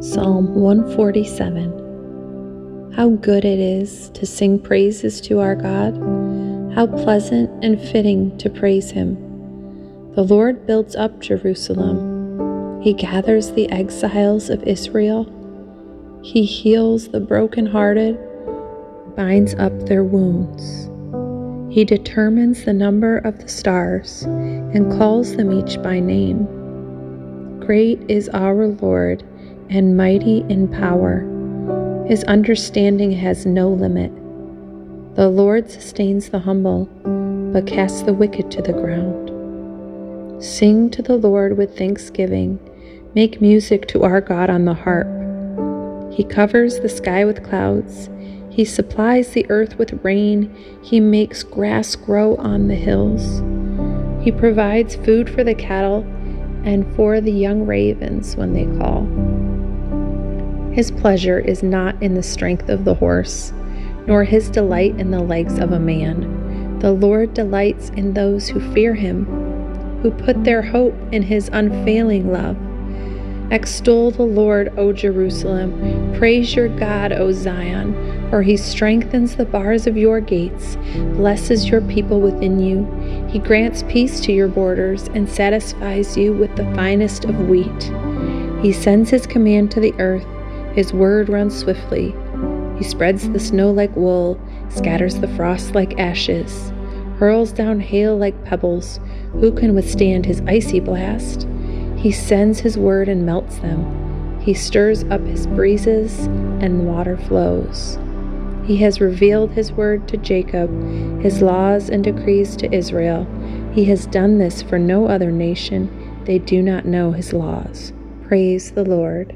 Psalm 147 How good it is to sing praises to our God! How pleasant and fitting to praise Him! The Lord builds up Jerusalem. He gathers the exiles of Israel. He heals the brokenhearted, binds up their wounds. He determines the number of the stars and calls them each by name. Great is our Lord and mighty in power. His understanding has no limit. The Lord sustains the humble, but casts the wicked to the ground. Sing to the Lord with thanksgiving. Make music to our God on the harp. He covers the sky with clouds. He supplies the earth with rain. He makes grass grow on the hills. He provides food for the cattle and for the young ravens when they call. His pleasure is not in the strength of the horse, nor his delight in the legs of a man. The Lord delights in those who fear him, who put their hope in his unfailing love. Extol the Lord, O Jerusalem. Praise your God, O Zion, for he strengthens the bars of your gates, blesses your people within you. He grants peace to your borders and satisfies you with the finest of wheat. He sends his command to the earth, his word runs swiftly. He spreads the snow like wool, scatters the frost like ashes, hurls down hail like pebbles. Who can withstand his icy blast? He sends his word and melts them. He stirs up his breezes, and water flows. He has revealed his word to Jacob, his laws and decrees to Israel. He has done this for no other nation. They do not know his laws. Praise the Lord.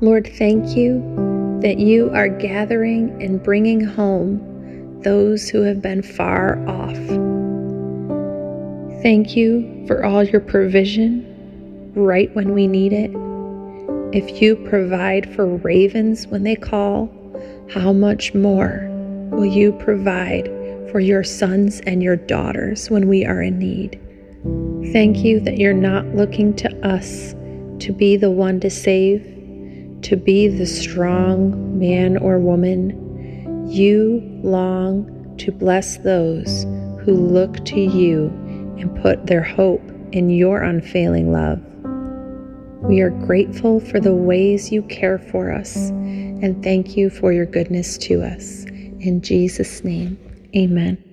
Lord, thank you that you are gathering and bringing home those who have been far off. Thank you for all your provision right when we need it. If you provide for ravens when they call, how much more will you provide for your sons and your daughters when we are in need? Thank you that you're not looking to us to be the one to save, to be the strong man or woman. You long to bless those who look to you and put their hope in your unfailing love. We are grateful for the ways you care for us and thank you for your goodness to us. In Jesus' name, amen.